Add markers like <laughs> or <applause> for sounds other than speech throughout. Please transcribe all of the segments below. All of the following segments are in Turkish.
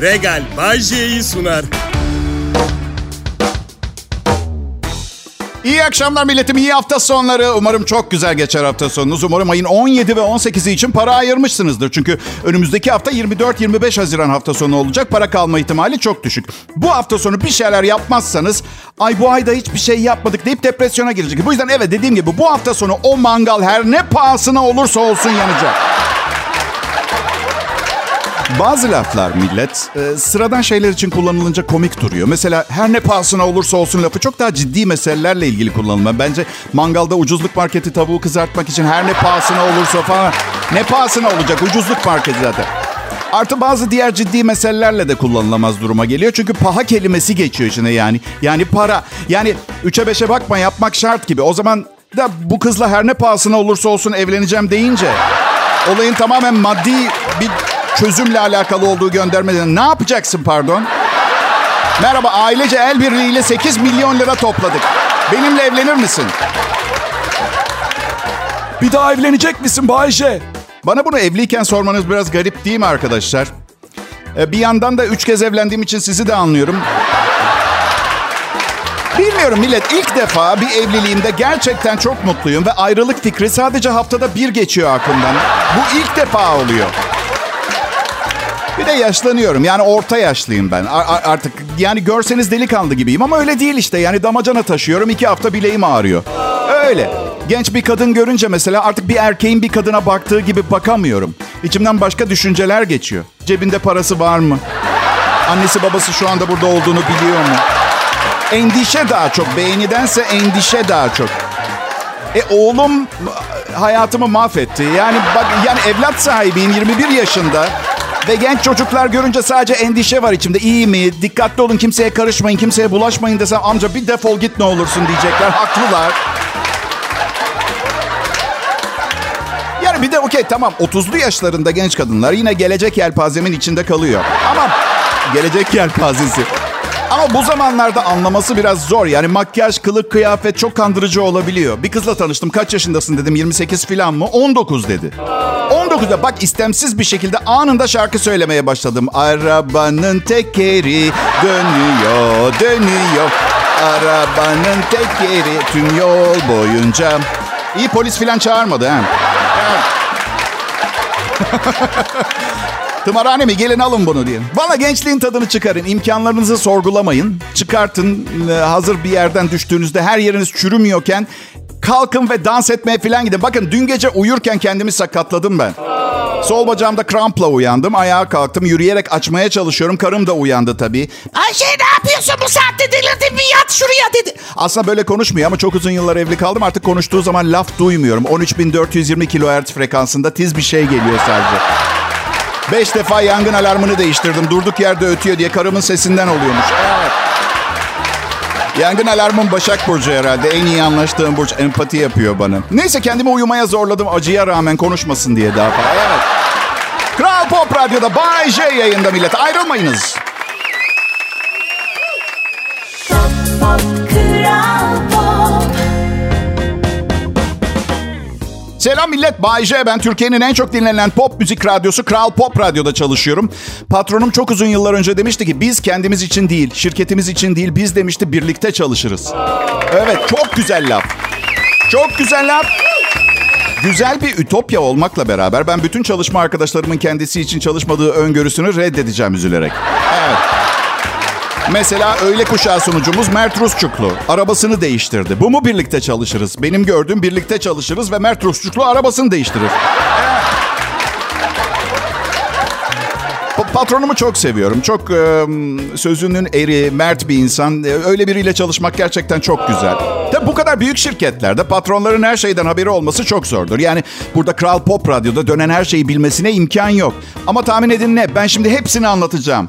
Regal Bay J'yi sunar. İyi akşamlar milletim, iyi hafta sonları. Umarım çok güzel geçer hafta sonunuz. Umarım ayın 17 ve 18'i için para ayırmışsınızdır. Çünkü önümüzdeki hafta 24-25 Haziran hafta sonu olacak. Para kalma ihtimali çok düşük. Bu hafta sonu bir şeyler yapmazsanız, ay bu ayda hiçbir şey yapmadık deyip depresyona girecek. Bu yüzden evet dediğim gibi bu hafta sonu o mangal her ne pahasına olursa olsun yanacak. Bazı laflar millet e, sıradan şeyler için kullanılınca komik duruyor. Mesela her ne pahasına olursa olsun lafı çok daha ciddi meselelerle ilgili kullanılmalı. Bence mangalda ucuzluk marketi tavuğu kızartmak için her ne pahasına olursa falan ne pahasına olacak ucuzluk marketi zaten. Artı bazı diğer ciddi meselelerle de kullanılamaz duruma geliyor. Çünkü paha kelimesi geçiyor içine yani. Yani para. Yani üçe beşe bakma yapmak şart gibi. O zaman da bu kızla her ne pahasına olursa olsun evleneceğim deyince olayın tamamen maddi bir çözümle alakalı olduğu göndermeden ne yapacaksın pardon? Merhaba ailece el birliğiyle 8 milyon lira topladık. Benimle evlenir misin? Bir daha evlenecek misin Bayşe? Bana bunu evliyken sormanız biraz garip değil mi arkadaşlar? Ee, bir yandan da üç kez evlendiğim için sizi de anlıyorum. Bilmiyorum millet ilk defa bir evliliğimde gerçekten çok mutluyum ve ayrılık fikri sadece haftada bir geçiyor aklımdan. Bu ilk defa oluyor. Bir de yaşlanıyorum. Yani orta yaşlıyım ben. A- artık yani görseniz delikanlı gibiyim ama öyle değil işte. Yani damacana taşıyorum. iki hafta bileğim ağrıyor. Öyle. Genç bir kadın görünce mesela artık bir erkeğin bir kadına baktığı gibi bakamıyorum. İçimden başka düşünceler geçiyor. Cebinde parası var mı? Annesi babası şu anda burada olduğunu biliyor mu? Endişe daha çok. Beğenidense endişe daha çok. E oğlum hayatımı mahvetti. Yani bak yani evlat sahibiyim 21 yaşında. Ve genç çocuklar görünce sadece endişe var içimde. İyi mi? Dikkatli olun kimseye karışmayın, kimseye bulaşmayın desem amca bir defol git ne olursun diyecekler. Haklılar. Yani bir de okey tamam 30'lu yaşlarında genç kadınlar yine gelecek yelpazemin içinde kalıyor. Ama gelecek yelpazesi. Ama bu zamanlarda anlaması biraz zor. Yani makyaj, kılık, kıyafet çok kandırıcı olabiliyor. Bir kızla tanıştım. Kaç yaşındasın dedim. 28 falan mı? 19 dedi. 19'da bak istemsiz bir şekilde anında şarkı söylemeye başladım. Arabanın tekeri dönüyor, dönüyor. Arabanın tekeri tüm yol boyunca. İyi polis falan çağırmadı ha. <laughs> Tımarhane mi? Gelin alın bunu diye. Bana gençliğin tadını çıkarın. İmkanlarınızı sorgulamayın. Çıkartın. Ee, hazır bir yerden düştüğünüzde her yeriniz çürümüyorken kalkın ve dans etmeye falan gidin. Bakın dün gece uyurken kendimi sakatladım ben. Sol bacağımda krampla uyandım. Ayağa kalktım. Yürüyerek açmaya çalışıyorum. Karım da uyandı tabii. Ayşe ne yapıyorsun bu saatte delirdin mi? Yat şuraya dedi. Aslında böyle konuşmuyor ama çok uzun yıllar evli kaldım. Artık konuştuğu zaman laf duymuyorum. 13.420 kHz frekansında tiz bir şey geliyor sadece. Beş defa yangın alarmını değiştirdim. Durduk yerde ötüyor diye karımın sesinden oluyormuş. Evet. Yangın alarmım Başak Burcu herhalde. En iyi anlaştığım burç empati yapıyor bana. Neyse kendimi uyumaya zorladım acıya rağmen konuşmasın diye daha fazla. Evet. Kral Pop Radyo'da Bay J yayında millet. Ayrılmayınız. Selam millet. Bay J. Ben Türkiye'nin en çok dinlenen pop müzik radyosu Kral Pop Radyo'da çalışıyorum. Patronum çok uzun yıllar önce demişti ki biz kendimiz için değil, şirketimiz için değil, biz demişti birlikte çalışırız. Evet çok güzel laf. Çok güzel laf. Güzel bir ütopya olmakla beraber ben bütün çalışma arkadaşlarımın kendisi için çalışmadığı öngörüsünü reddedeceğim üzülerek. Evet. Mesela öğle kuşağı sunucumuz Mert Rusçuklu. Arabasını değiştirdi. Bu mu birlikte çalışırız? Benim gördüğüm birlikte çalışırız ve Mert Rusçuklu arabasını değiştirir. Pa- Patronumu çok seviyorum. Çok e, sözünün eri, mert bir insan. Öyle biriyle çalışmak gerçekten çok güzel. Tabi bu kadar büyük şirketlerde patronların her şeyden haberi olması çok zordur. Yani burada Kral Pop Radyo'da dönen her şeyi bilmesine imkan yok. Ama tahmin edin ne? Ben şimdi hepsini anlatacağım.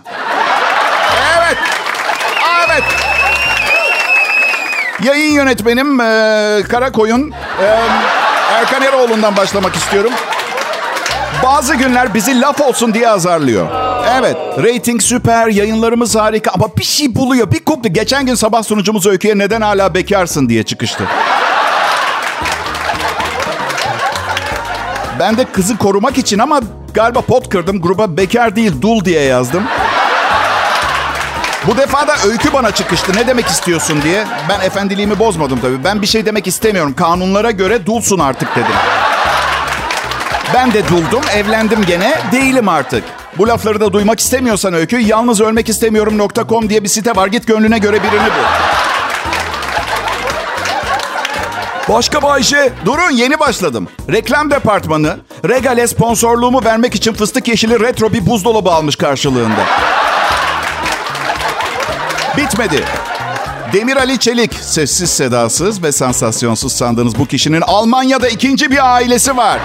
Yayın yönetmenim e, Karakoyun e, Erkan Eroğlu'ndan başlamak istiyorum. Bazı günler bizi laf olsun diye azarlıyor. Evet, rating süper, yayınlarımız harika ama bir şey buluyor. Bir kuplu. Geçen gün sabah sunucumuz Öykü'ye neden hala bekarsın diye çıkıştı. Ben de kızı korumak için ama galiba pot kırdım. Gruba bekar değil dul diye yazdım. Bu defa da öykü bana çıkıştı. Ne demek istiyorsun diye. Ben efendiliğimi bozmadım tabii. Ben bir şey demek istemiyorum. Kanunlara göre dulsun artık dedim. Ben de duldum, evlendim gene. Değilim artık. Bu lafları da duymak istemiyorsan öykü, yalnız ölmek istemiyorum.com diye bir site var. Git gönlüne göre birini bul. Başka Bayşe. Durun yeni başladım. Reklam departmanı Regal'e sponsorluğumu vermek için fıstık yeşili retro bir buzdolabı almış karşılığında. Bitmedi. Demir Ali Çelik, sessiz sedasız ve sansasyonsuz sandığınız bu kişinin Almanya'da ikinci bir ailesi var.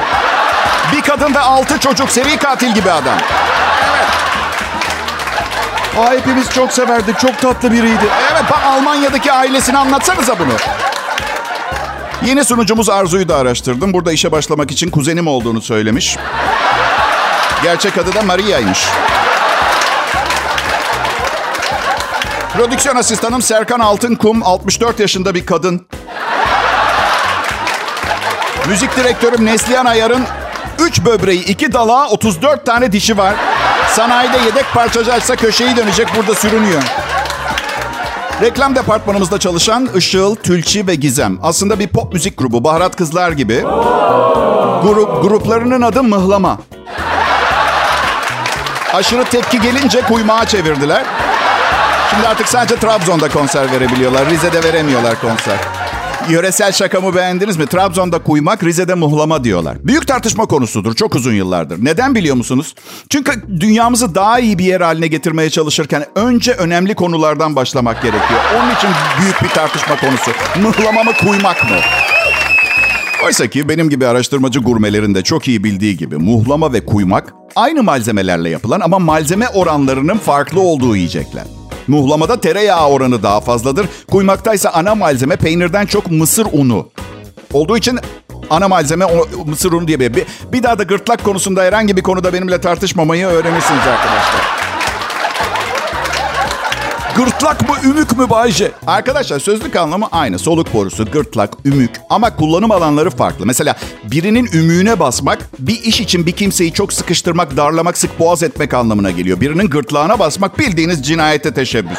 Bir kadında altı çocuk, seri katil gibi adam. Evet. Aa, hepimiz çok severdik, çok tatlı biriydi. Evet, bak Almanya'daki ailesini anlatsanıza bunu. Yeni sunucumuz Arzu'yu da araştırdım. Burada işe başlamak için kuzenim olduğunu söylemiş. Gerçek adı da Maria'ymış. Prodüksiyon asistanım Serkan Altınkum, 64 yaşında bir kadın. Müzik direktörüm Neslihan Ayar'ın 3 böbreği, 2 dalağı, 34 tane dişi var. Sanayide yedek parçacı açsa köşeyi dönecek burada sürünüyor. Reklam departmanımızda çalışan Işıl, Tülçi ve Gizem. Aslında bir pop müzik grubu, Baharat Kızlar gibi. Grup, gruplarının adı Mıhlama. Aşırı tepki gelince kuymağa çevirdiler. Şimdi artık sadece Trabzon'da konser verebiliyorlar. Rize'de veremiyorlar konser. Yöresel şakamı beğendiniz mi? Trabzon'da kuymak, Rize'de muhlama diyorlar. Büyük tartışma konusudur çok uzun yıllardır. Neden biliyor musunuz? Çünkü dünyamızı daha iyi bir yer haline getirmeye çalışırken önce önemli konulardan başlamak gerekiyor. Onun için büyük bir tartışma konusu. Mıhlama mı, kuymak mı? Oysa ki benim gibi araştırmacı gurmelerin de çok iyi bildiği gibi muhlama ve kuymak aynı malzemelerle yapılan ama malzeme oranlarının farklı olduğu yiyecekler. Muhlamada tereyağı oranı daha fazladır. Kuymaktaysa ana malzeme peynirden çok mısır unu. Olduğu için ana malzeme o, mısır unu diye bir, bir daha da gırtlak konusunda herhangi bir konuda benimle tartışmamayı öğrenirsiniz arkadaşlar. Gırtlak mı ümük mü Bayce? Arkadaşlar sözlük anlamı aynı. Soluk borusu, gırtlak, ümük. Ama kullanım alanları farklı. Mesela birinin ümüğüne basmak bir iş için bir kimseyi çok sıkıştırmak, darlamak, sık boğaz etmek anlamına geliyor. Birinin gırtlağına basmak bildiğiniz cinayete teşebbüs. <laughs>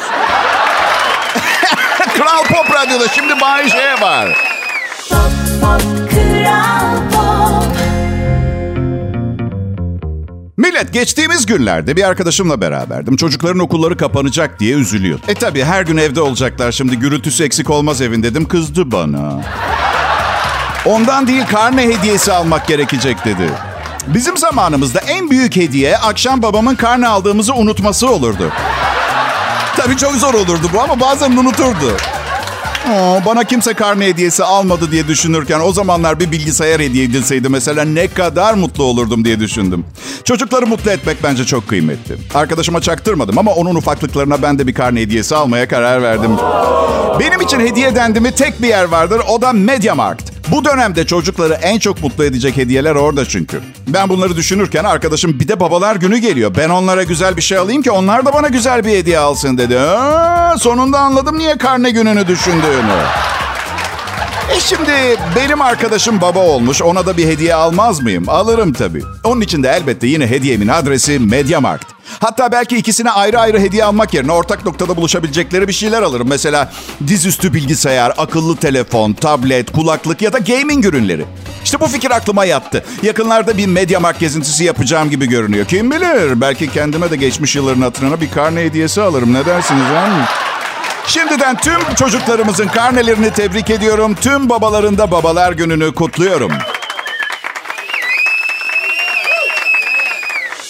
Kral Pop Radyo'da şimdi Bayce var. Pop, pop, Kral Pop. Millet geçtiğimiz günlerde bir arkadaşımla beraberdim. Çocukların okulları kapanacak diye üzülüyor. E tabi her gün evde olacaklar şimdi gürültüsü eksik olmaz evin dedim. Kızdı bana. Ondan değil karne hediyesi almak gerekecek dedi. Bizim zamanımızda en büyük hediye akşam babamın karne aldığımızı unutması olurdu. Tabii çok zor olurdu bu ama bazen unuturdu. Aa, bana kimse karne hediyesi almadı diye düşünürken o zamanlar bir bilgisayar hediye edilseydi mesela ne kadar mutlu olurdum diye düşündüm. Çocukları mutlu etmek bence çok kıymetli. Arkadaşıma çaktırmadım ama onun ufaklıklarına ben de bir karne hediyesi almaya karar verdim. Benim için hediye dendimi tek bir yer vardır o da Mediamarkt. Bu dönemde çocukları en çok mutlu edecek hediyeler orada çünkü. Ben bunları düşünürken arkadaşım bir de babalar günü geliyor. Ben onlara güzel bir şey alayım ki onlar da bana güzel bir hediye alsın dedi. Aa, sonunda anladım niye karne gününü düşündüğünü. E şimdi benim arkadaşım baba olmuş. Ona da bir hediye almaz mıyım? Alırım tabii. Onun için de elbette yine hediyemin adresi Mediamarkt. Hatta belki ikisine ayrı ayrı hediye almak yerine ortak noktada buluşabilecekleri bir şeyler alırım. Mesela dizüstü bilgisayar, akıllı telefon, tablet, kulaklık ya da gaming ürünleri. İşte bu fikir aklıma yattı. Yakınlarda bir Mediamarkt gezintisi yapacağım gibi görünüyor. Kim bilir? Belki kendime de geçmiş yılların hatırına bir karne hediyesi alırım. Ne dersiniz ha? Şimdiden tüm çocuklarımızın karnelerini tebrik ediyorum. Tüm babaların da babalar gününü kutluyorum.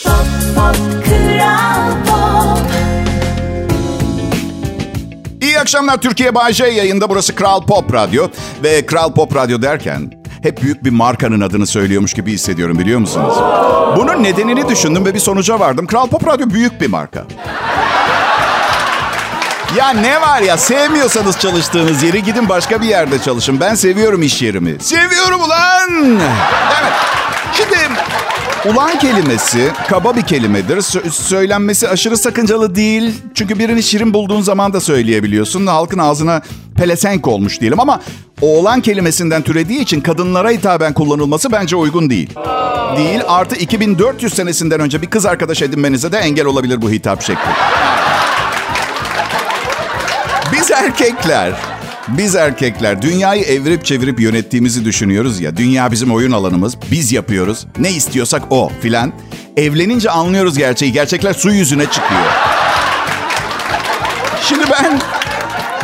Pop, pop, Kral Pop. İyi akşamlar Türkiye Bay J yayında. Burası Kral Pop Radyo. Ve Kral Pop Radyo derken hep büyük bir markanın adını söylüyormuş gibi hissediyorum biliyor musunuz? Bunun nedenini düşündüm ve bir sonuca vardım. Kral Pop Radyo büyük bir marka. Ya ne var ya sevmiyorsanız çalıştığınız yeri gidin başka bir yerde çalışın. Ben seviyorum iş yerimi. Seviyorum ulan. Evet. Şimdi ulan kelimesi kaba bir kelimedir. Sö- söylenmesi aşırı sakıncalı değil. Çünkü birini şirin bulduğun zaman da söyleyebiliyorsun. Halkın ağzına pelesenk olmuş diyelim ama oğlan kelimesinden türediği için kadınlara hitaben kullanılması bence uygun değil. Değil. Artı 2400 senesinden önce bir kız arkadaş edinmenize de engel olabilir bu hitap şekli. Erkekler, biz erkekler dünyayı evirip çevirip yönettiğimizi düşünüyoruz ya. Dünya bizim oyun alanımız. Biz yapıyoruz. Ne istiyorsak o filan. Evlenince anlıyoruz gerçeği. Gerçekler su yüzüne çıkıyor. Şimdi ben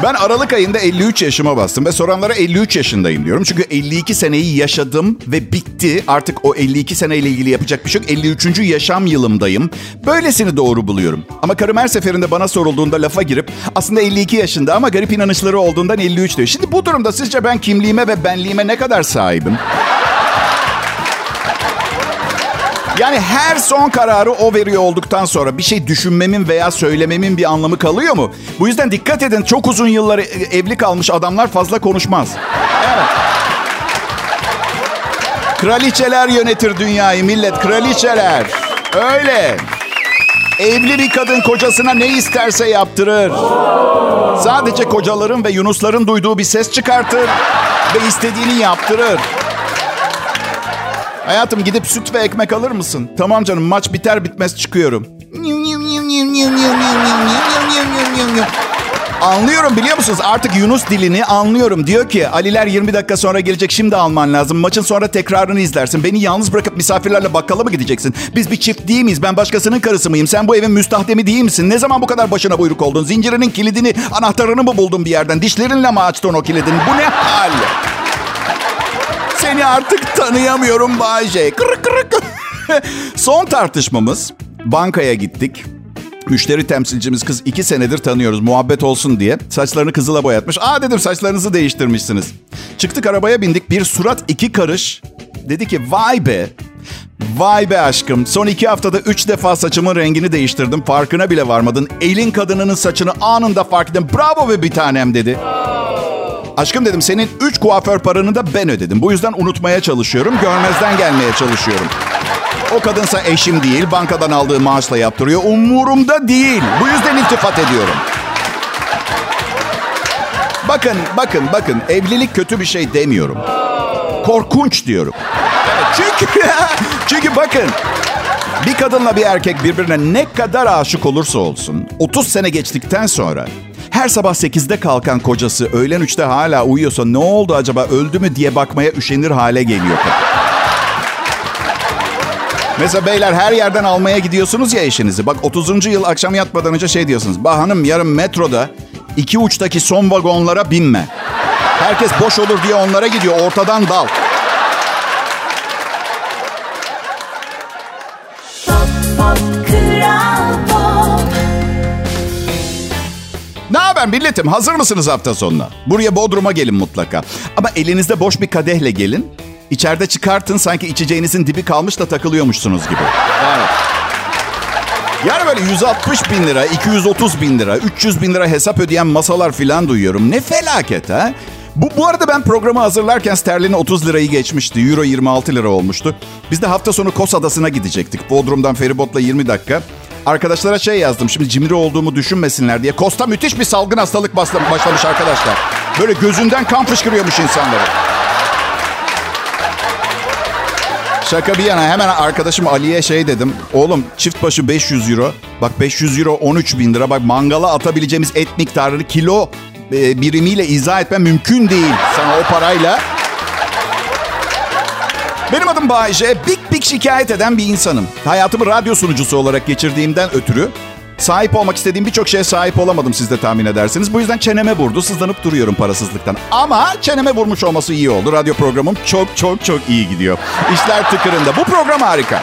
ben Aralık ayında 53 yaşıma bastım ve soranlara 53 yaşındayım diyorum. Çünkü 52 seneyi yaşadım ve bitti. Artık o 52 seneyle ilgili yapacak bir şey yok. 53. yaşam yılımdayım. Böylesini doğru buluyorum. Ama karım her seferinde bana sorulduğunda lafa girip aslında 52 yaşında ama garip inanışları olduğundan 53 diyor. Şimdi bu durumda sizce ben kimliğime ve benliğime ne kadar sahibim? Yani her son kararı o veriyor olduktan sonra bir şey düşünmemin veya söylememin bir anlamı kalıyor mu? Bu yüzden dikkat edin çok uzun yıllar e, evli kalmış adamlar fazla konuşmaz. Evet. Kraliçeler yönetir dünyayı millet, kraliçeler. Öyle. Evli bir kadın kocasına ne isterse yaptırır. Sadece kocaların ve Yunusların duyduğu bir ses çıkartır ve istediğini yaptırır. Hayatım gidip süt ve ekmek alır mısın? Tamam canım maç biter bitmez çıkıyorum. Anlıyorum biliyor musunuz? Artık Yunus dilini anlıyorum. Diyor ki Aliler 20 dakika sonra gelecek şimdi alman lazım. Maçın sonra tekrarını izlersin. Beni yalnız bırakıp misafirlerle bakkala mı gideceksin? Biz bir çift değil miyiz? Ben başkasının karısı mıyım? Sen bu evin müstahdemi değil misin? Ne zaman bu kadar başına buyruk oldun? Zincirinin kilidini, anahtarını mı buldun bir yerden? Dişlerinle mi açtın o kilidini? Bu ne hal? Seni artık tanıyamıyorum Bayce. Kırık kırık. <laughs> Son tartışmamız bankaya gittik. Müşteri temsilcimiz kız iki senedir tanıyoruz muhabbet olsun diye. Saçlarını kızıla boyatmış. Aa dedim saçlarınızı değiştirmişsiniz. Çıktık arabaya bindik bir surat iki karış. Dedi ki vay be. Vay be aşkım. Son iki haftada üç defa saçımın rengini değiştirdim. Farkına bile varmadın. Elin kadınının saçını anında fark ettim. Bravo be bir tanem dedi. Aşkım dedim senin 3 kuaför paranı da ben ödedim. Bu yüzden unutmaya çalışıyorum. Görmezden gelmeye çalışıyorum. O kadınsa eşim değil. Bankadan aldığı maaşla yaptırıyor. Umurumda değil. Bu yüzden iltifat ediyorum. Bakın, bakın, bakın. Evlilik kötü bir şey demiyorum. Korkunç diyorum. Çünkü, <laughs> çünkü bakın. Bir kadınla bir erkek birbirine ne kadar aşık olursa olsun 30 sene geçtikten sonra her sabah 8'de kalkan kocası öğlen 3'te hala uyuyorsa ne oldu acaba öldü mü diye bakmaya üşenir hale geliyor. Mesela beyler her yerden almaya gidiyorsunuz ya eşinizi. Bak 30. yıl akşam yatmadan önce şey diyorsunuz. Bah hanım yarın metroda iki uçtaki son vagonlara binme. Herkes boş olur diye onlara gidiyor. Ortadan dal. Haber milletim? Hazır mısınız hafta sonuna? Buraya Bodrum'a gelin mutlaka. Ama elinizde boş bir kadehle gelin. İçeride çıkartın sanki içeceğinizin dibi kalmış da takılıyormuşsunuz gibi. Evet. Yani böyle 160 bin lira, 230 bin lira, 300 bin lira hesap ödeyen masalar filan duyuyorum. Ne felaket ha? Bu, bu arada ben programı hazırlarken sterlin 30 lirayı geçmişti. Euro 26 lira olmuştu. Biz de hafta sonu Kos Adası'na gidecektik. Bodrum'dan feribotla 20 dakika. Arkadaşlara şey yazdım. Şimdi cimri olduğumu düşünmesinler diye. Kosta müthiş bir salgın hastalık başlamış arkadaşlar. Böyle gözünden kan fışkırıyormuş insanları. Şaka bir yana hemen arkadaşım Ali'ye şey dedim. Oğlum çift başı 500 euro. Bak 500 euro 13 bin lira. Bak mangala atabileceğimiz et miktarını kilo e, birimiyle izah etme mümkün değil. Sana o parayla. Benim adım Bayece. Big Big şikayet eden bir insanım. Hayatımı radyo sunucusu olarak geçirdiğimden ötürü sahip olmak istediğim birçok şeye sahip olamadım siz de tahmin edersiniz. Bu yüzden çeneme vurdu. Sızlanıp duruyorum parasızlıktan. Ama çeneme vurmuş olması iyi oldu. Radyo programım çok çok çok iyi gidiyor. İşler tıkırında. Bu program harika.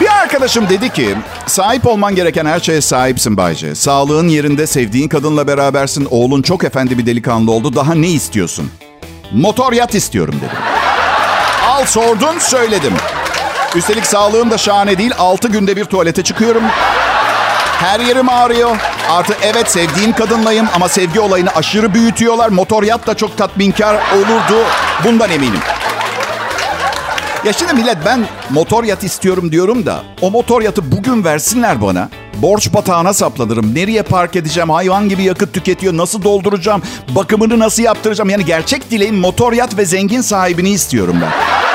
Bir arkadaşım dedi ki sahip olman gereken her şeye sahipsin Bayce. Sağlığın yerinde sevdiğin kadınla berabersin. Oğlun çok efendi bir delikanlı oldu. Daha ne istiyorsun? Motor yat istiyorum dedim. Al sordun söyledim. Üstelik sağlığım da şahane değil. 6 günde bir tuvalete çıkıyorum. Her yerim ağrıyor. Artı evet sevdiğim kadınlayım ama sevgi olayını aşırı büyütüyorlar. Motor yat da çok tatminkar olurdu. Bundan eminim. Ya şimdi millet ben motor yat istiyorum diyorum da o motor yatı bugün versinler bana. Borç batağına saplanırım. Nereye park edeceğim? Hayvan gibi yakıt tüketiyor. Nasıl dolduracağım? Bakımını nasıl yaptıracağım? Yani gerçek dileğim motor yat ve zengin sahibini istiyorum ben.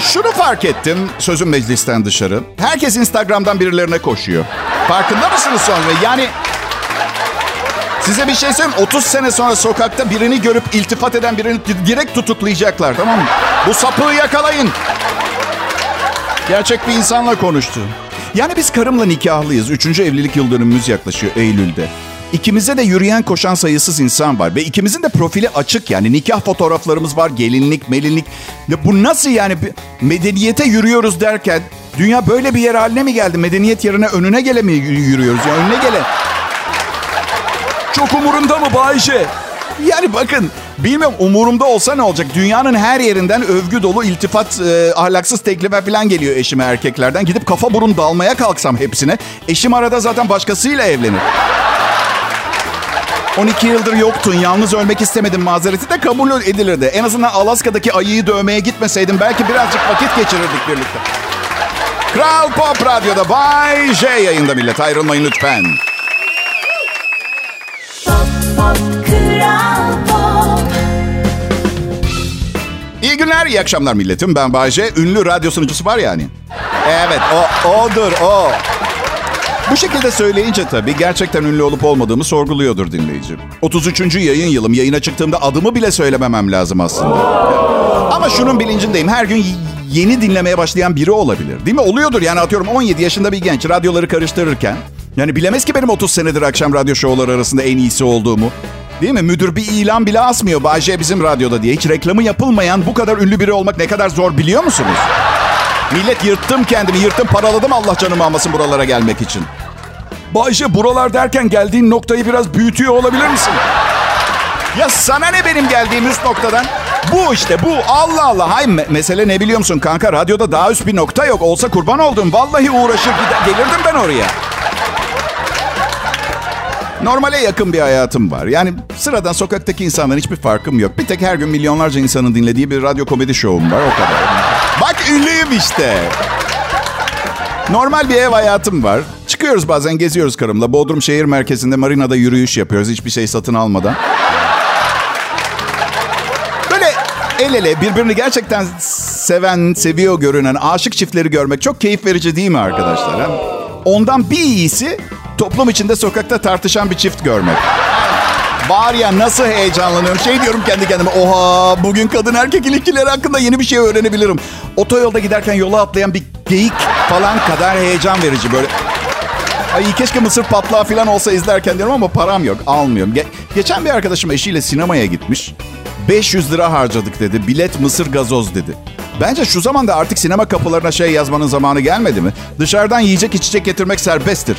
Şunu fark ettim sözüm meclisten dışarı. Herkes Instagram'dan birilerine koşuyor. Farkında mısınız sonra? Yani size bir şey söyleyeyim. 30 sene sonra sokakta birini görüp iltifat eden birini direkt tutuklayacaklar tamam mı? Bu sapığı yakalayın. Gerçek bir insanla konuştu. Yani biz karımla nikahlıyız. Üçüncü evlilik yıl dönümümüz yaklaşıyor Eylül'de. İkimize de yürüyen koşan sayısız insan var. Ve ikimizin de profili açık yani. Nikah fotoğraflarımız var. Gelinlik, melinlik. Ya bu nasıl yani? Medeniyete yürüyoruz derken dünya böyle bir yer haline mi geldi? Medeniyet yerine önüne gele mi yürüyoruz? Ya önüne gele. Çok umurunda mı Bayşe? Yani bakın bilmiyorum umurumda olsa ne olacak? Dünyanın her yerinden övgü dolu iltifat, e, ahlaksız teklifler falan geliyor eşime erkeklerden. Gidip kafa burun dalmaya kalksam hepsine. Eşim arada zaten başkasıyla evlenir. 12 yıldır yoktun, yalnız ölmek istemedim mazereti de kabul edilirdi. En azından Alaska'daki ayıyı dövmeye gitmeseydim belki birazcık vakit geçirirdik birlikte. Kral Pop Radyo'da Bay J yayında millet. Ayrılmayın lütfen. Pop, pop, Kral Pop. İyi günler, iyi akşamlar milletim. Ben Bayce. Ünlü radyo sunucusu var yani. Evet, o, odur, o. Bu şekilde söyleyince tabii gerçekten ünlü olup olmadığımı sorguluyordur dinleyici. 33. yayın yılım. Yayına çıktığımda adımı bile söylememem lazım aslında. Ama şunun bilincindeyim. Her gün yeni dinlemeye başlayan biri olabilir. Değil mi? Oluyordur yani atıyorum 17 yaşında bir genç radyoları karıştırırken. Yani bilemez ki benim 30 senedir akşam radyo şovları arasında en iyisi olduğumu. Değil mi? Müdür bir ilan bile asmıyor. Bayce bizim radyoda diye. Hiç reklamı yapılmayan bu kadar ünlü biri olmak ne kadar zor biliyor musunuz? Millet yırttım kendimi, yırttım paraladım Allah canımı almasın buralara gelmek için. Bayce buralar derken geldiğin noktayı biraz büyütüyor olabilir misin? Ya sana ne benim geldiğim üst noktadan? Bu işte bu. Allah Allah. Hay me- mesele ne biliyor musun kanka? Radyoda daha üst bir nokta yok. Olsa kurban oldum. Vallahi uğraşır gider, gelirdim ben oraya. Normale yakın bir hayatım var. Yani sıradan sokaktaki insanların hiçbir farkım yok. Bir tek her gün milyonlarca insanın dinlediği bir radyo komedi şovum var. O kadar. Bak ünlüyüm işte. Normal bir ev hayatım var. Çıkıyoruz bazen geziyoruz karımla. Bodrum şehir merkezinde marinada yürüyüş yapıyoruz. Hiçbir şey satın almadan. Böyle el ele birbirini gerçekten seven, seviyor görünen aşık çiftleri görmek çok keyif verici değil mi arkadaşlar? ha? Ondan bir iyisi toplum içinde sokakta tartışan bir çift görmek. Var ya nasıl heyecanlanıyorum. Şey diyorum kendi kendime. Oha bugün kadın erkek ilişkileri hakkında yeni bir şey öğrenebilirim. Otoyolda giderken yola atlayan bir geyik falan kadar heyecan verici. Böyle Ay keşke mısır patlağı falan olsa izlerken diyorum ama param yok. Almıyorum. Ge- geçen bir arkadaşım eşiyle sinemaya gitmiş. 500 lira harcadık dedi. Bilet mısır gazoz dedi. Bence şu zamanda artık sinema kapılarına şey yazmanın zamanı gelmedi mi? Dışarıdan yiyecek içecek getirmek serbesttir.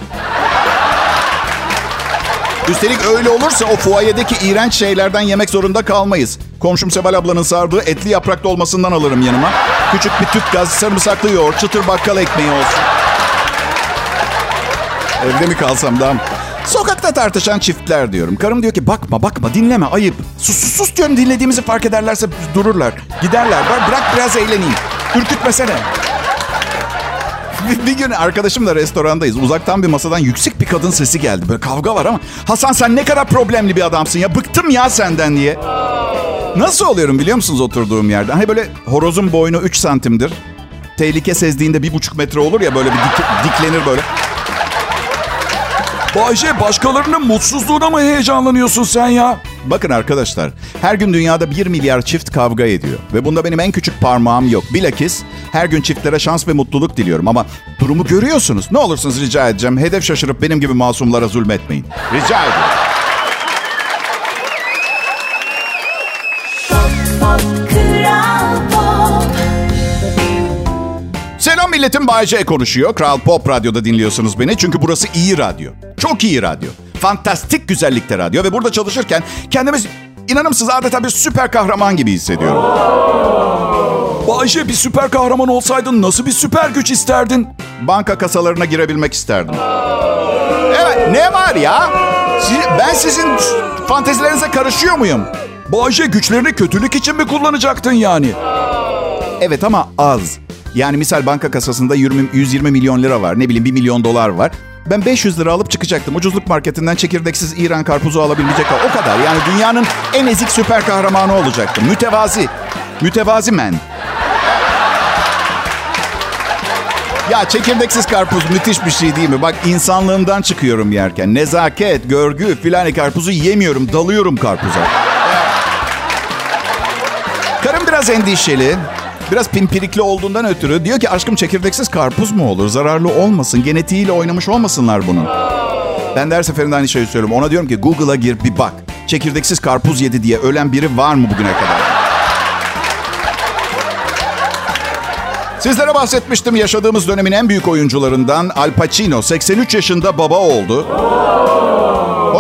Üstelik öyle olursa o fuayedeki iğrenç şeylerden yemek zorunda kalmayız. Komşum Sebal ablanın sardığı etli yaprak dolmasından alırım yanıma. Küçük bir tüp gaz, sarımsaklı yoğurt, çıtır bakkal ekmeği olsun. Evde mi kalsam daha? Sokakta tartışan çiftler diyorum. Karım diyor ki bakma bakma dinleme ayıp. Sus sus sus diyorum dinlediğimizi fark ederlerse dururlar. Giderler. Bırak biraz eğleneyim. Ürkütmesene. <laughs> Bir, bir gün arkadaşımla restorandayız. Uzaktan bir masadan yüksek bir kadın sesi geldi. Böyle kavga var ama. Hasan sen ne kadar problemli bir adamsın ya. Bıktım ya senden diye. Nasıl oluyorum biliyor musunuz oturduğum yerde? Hani böyle horozun boynu 3 santimdir. Tehlike sezdiğinde bir buçuk metre olur ya böyle bir dik- diklenir böyle. Bayşe başkalarının mutsuzluğuna mı heyecanlanıyorsun sen ya? Bakın arkadaşlar her gün dünyada 1 milyar çift kavga ediyor. Ve bunda benim en küçük parmağım yok. Bilakis her gün çiftlere şans ve mutluluk diliyorum. Ama durumu görüyorsunuz. Ne olursunuz rica edeceğim. Hedef şaşırıp benim gibi masumlara zulmetmeyin. Rica ediyorum. Selam milletim Bayce konuşuyor. Kral Pop Radyo'da dinliyorsunuz beni. Çünkü burası iyi radyo. Çok iyi radyo. Fantastik güzellikte radyo. Ve burada çalışırken kendimiz inanır mısınız adeta bir süper kahraman gibi hissediyorum. Bayce bir süper kahraman olsaydın nasıl bir süper güç isterdin? Banka kasalarına girebilmek isterdim. Evet ne var ya? Siz- ben sizin fantezilerinize karışıyor muyum? Bayce güçlerini kötülük için mi kullanacaktın yani? Evet ama az. Yani misal banka kasasında 20, 120 milyon lira var. Ne bileyim 1 milyon dolar var. Ben 500 lira alıp çıkacaktım. Ucuzluk marketinden çekirdeksiz İran karpuzu alabilecek o kadar. Yani dünyanın en ezik süper kahramanı olacaktım. Mütevazi. Mütevazi men. Ya çekirdeksiz karpuz müthiş bir şey değil mi? Bak insanlığımdan çıkıyorum yerken. Nezaket, görgü filan karpuzu yemiyorum. Dalıyorum karpuza. Karım biraz endişeli. Biraz pimpirikli olduğundan ötürü diyor ki aşkım çekirdeksiz karpuz mu olur? Zararlı olmasın. Genetiğiyle oynamış olmasınlar bunun. Ben de her seferinde aynı şeyi söylüyorum. Ona diyorum ki Google'a gir bir bak. Çekirdeksiz karpuz yedi diye ölen biri var mı bugüne kadar? Sizlere bahsetmiştim yaşadığımız dönemin en büyük oyuncularından Al Pacino 83 yaşında baba oldu.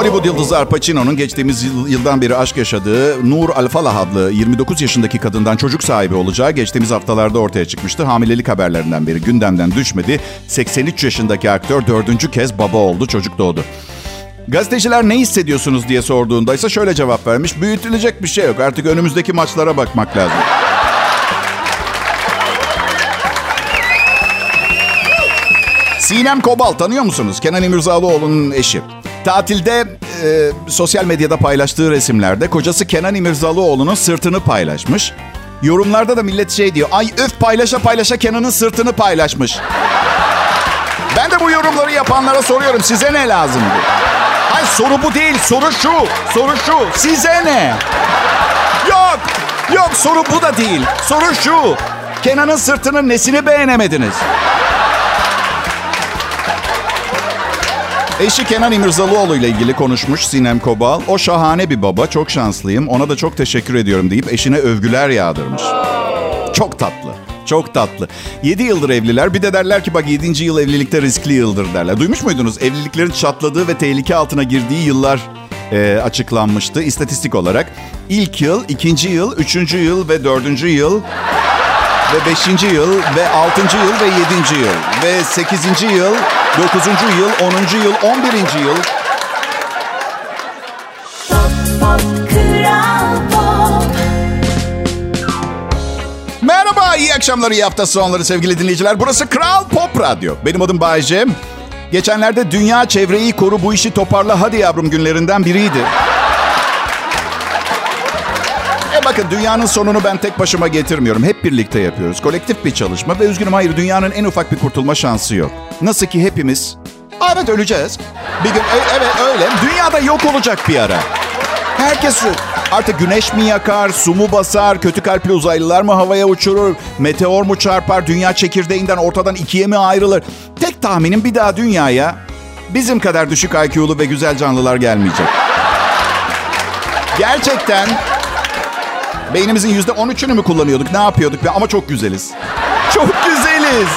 Hollywood yıldızı Al Pacino'nun geçtiğimiz yıl- yıldan beri aşk yaşadığı Nur Alfalah adlı 29 yaşındaki kadından çocuk sahibi olacağı geçtiğimiz haftalarda ortaya çıkmıştı. Hamilelik haberlerinden beri gündemden düşmedi. 83 yaşındaki aktör dördüncü kez baba oldu, çocuk doğdu. Gazeteciler ne hissediyorsunuz diye sorduğunda ise şöyle cevap vermiş. Büyütülecek bir şey yok. Artık önümüzdeki maçlara bakmak lazım. Sinem Kobal tanıyor musunuz? Kenan İmirzalıoğlu'nun eşi. Tatilde e, sosyal medyada paylaştığı resimlerde kocası Kenan İmirzalıoğlu'nun sırtını paylaşmış. Yorumlarda da millet şey diyor. Ay öf paylaşa paylaşa Kenan'ın sırtını paylaşmış. Ben de bu yorumları yapanlara soruyorum. Size ne lazım? Hayır soru bu değil. Soru şu. Soru şu. Size ne? Yok. Yok soru bu da değil. Soru şu. Kenan'ın sırtının nesini beğenemediniz? Eşi Kenan İmirzalıoğlu ile ilgili konuşmuş Sinem Kobal. O şahane bir baba, çok şanslıyım. Ona da çok teşekkür ediyorum deyip eşine övgüler yağdırmış. Çok tatlı. Çok tatlı. 7 yıldır evliler. Bir de derler ki bak 7. yıl evlilikte riskli yıldır derler. Duymuş muydunuz? Evliliklerin çatladığı ve tehlike altına girdiği yıllar e, açıklanmıştı istatistik olarak. İlk yıl, ikinci yıl, üçüncü yıl ve dördüncü yıl ve 5. yıl ve 6. yıl ve 7. yıl ve 8. yıl, 9. yıl, 10. yıl, 11. yıl. Pop Kral Pop Merhaba, iyi akşamlar, iyi hafta sonları sevgili dinleyiciler. Burası Kral Pop Radyo. Benim adım Bayece. Geçenlerde Dünya Çevreyi Koru Bu işi Toparla Hadi Yavrum günlerinden biriydi. Bakın dünyanın sonunu ben tek başıma getirmiyorum. Hep birlikte yapıyoruz. Kolektif bir çalışma ve üzgünüm hayır dünyanın en ufak bir kurtulma şansı yok. Nasıl ki hepimiz... Evet öleceğiz. Bir gün evet öyle. Dünyada yok olacak bir ara. Herkes artık güneş mi yakar, su mu basar, kötü kalpli uzaylılar mı havaya uçurur, meteor mu çarpar, dünya çekirdeğinden ortadan ikiye mi ayrılır? Tek tahminim bir daha dünyaya bizim kadar düşük IQ'lu ve güzel canlılar gelmeyecek. Gerçekten beynimizin yüzde on üçünü mü kullanıyorduk, ne yapıyorduk? Ama çok güzeliz. Çok güzeliz.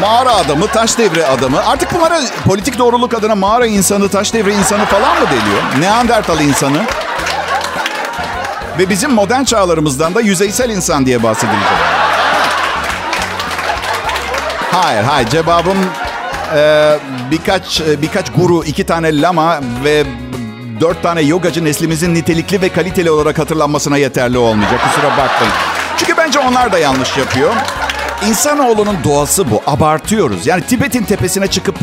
Mağara adamı, taş devri adamı. Artık bunlara politik doğruluk adına mağara insanı, taş devri insanı falan mı deniyor? Neandertal insanı. Ve bizim modern çağlarımızdan da yüzeysel insan diye bahsedilecek. Hayır, hayır. Cevabım e, birkaç birkaç guru, iki tane lama ve dört tane yogacı neslimizin nitelikli ve kaliteli olarak hatırlanmasına yeterli olmayacak. Kusura bakmayın. Çünkü bence onlar da yanlış yapıyor. İnsanoğlunun doğası bu. Abartıyoruz. Yani Tibet'in tepesine çıkıp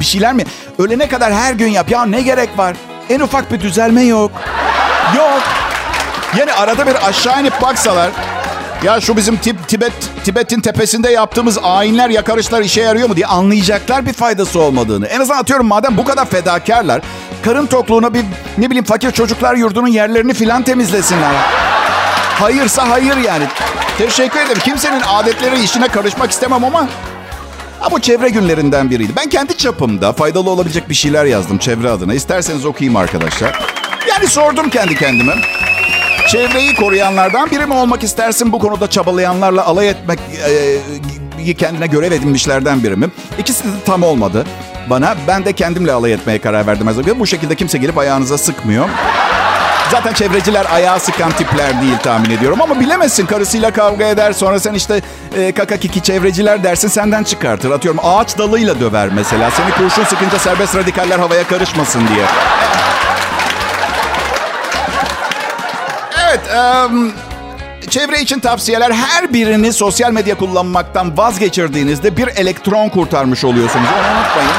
bir şeyler mi? Ölene kadar her gün yap. Ya ne gerek var? En ufak bir düzelme yok. Yok. Yani arada bir aşağı inip baksalar ya şu bizim Tib- Tibet Tibet'in tepesinde yaptığımız ayinler, yakarışlar işe yarıyor mu diye anlayacaklar bir faydası olmadığını. En azından atıyorum madem bu kadar fedakarlar, karın tokluğuna bir ne bileyim fakir çocuklar yurdunun yerlerini filan temizlesinler. Hayırsa hayır yani. Teşekkür ederim. Kimsenin adetleri işine karışmak istemem ama Ha, bu çevre günlerinden biriydi. Ben kendi çapımda faydalı olabilecek bir şeyler yazdım çevre adına. İsterseniz okuyayım arkadaşlar. Yani sordum kendi kendime. Çevreyi koruyanlardan biri mi olmak istersin bu konuda çabalayanlarla alay etmek e, kendine görev edinmişlerden biri mi? İkisi de tam olmadı bana. Ben de kendimle alay etmeye karar verdim. zaman. Bu şekilde kimse gelip ayağınıza sıkmıyor. Zaten çevreciler ayağı sıkan tipler değil tahmin ediyorum. Ama bilemezsin karısıyla kavga eder. Sonra sen işte e, kaka kiki çevreciler dersin senden çıkartır. Atıyorum ağaç dalıyla döver mesela. Seni kurşun sıkınca serbest radikaller havaya karışmasın diye. Evet. em, çevre için tavsiyeler her birini sosyal medya kullanmaktan vazgeçirdiğinizde bir elektron kurtarmış oluyorsunuz. Onu unutmayın.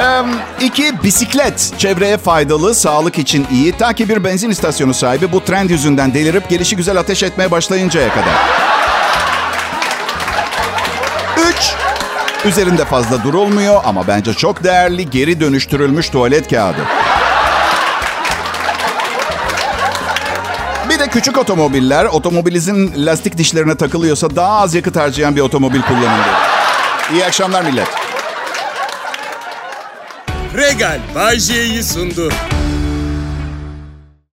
Em, İki, bisiklet. Çevreye faydalı, sağlık için iyi. Ta ki bir benzin istasyonu sahibi bu trend yüzünden delirip gelişi güzel ateş etmeye başlayıncaya kadar. Üç, üzerinde fazla durulmuyor ama bence çok değerli geri dönüştürülmüş tuvalet kağıdı. Küçük otomobiller otomobilinizin lastik dişlerine takılıyorsa daha az yakıt harcayan bir otomobil kullanın. İyi akşamlar millet. Regal Bay J'yi sundu.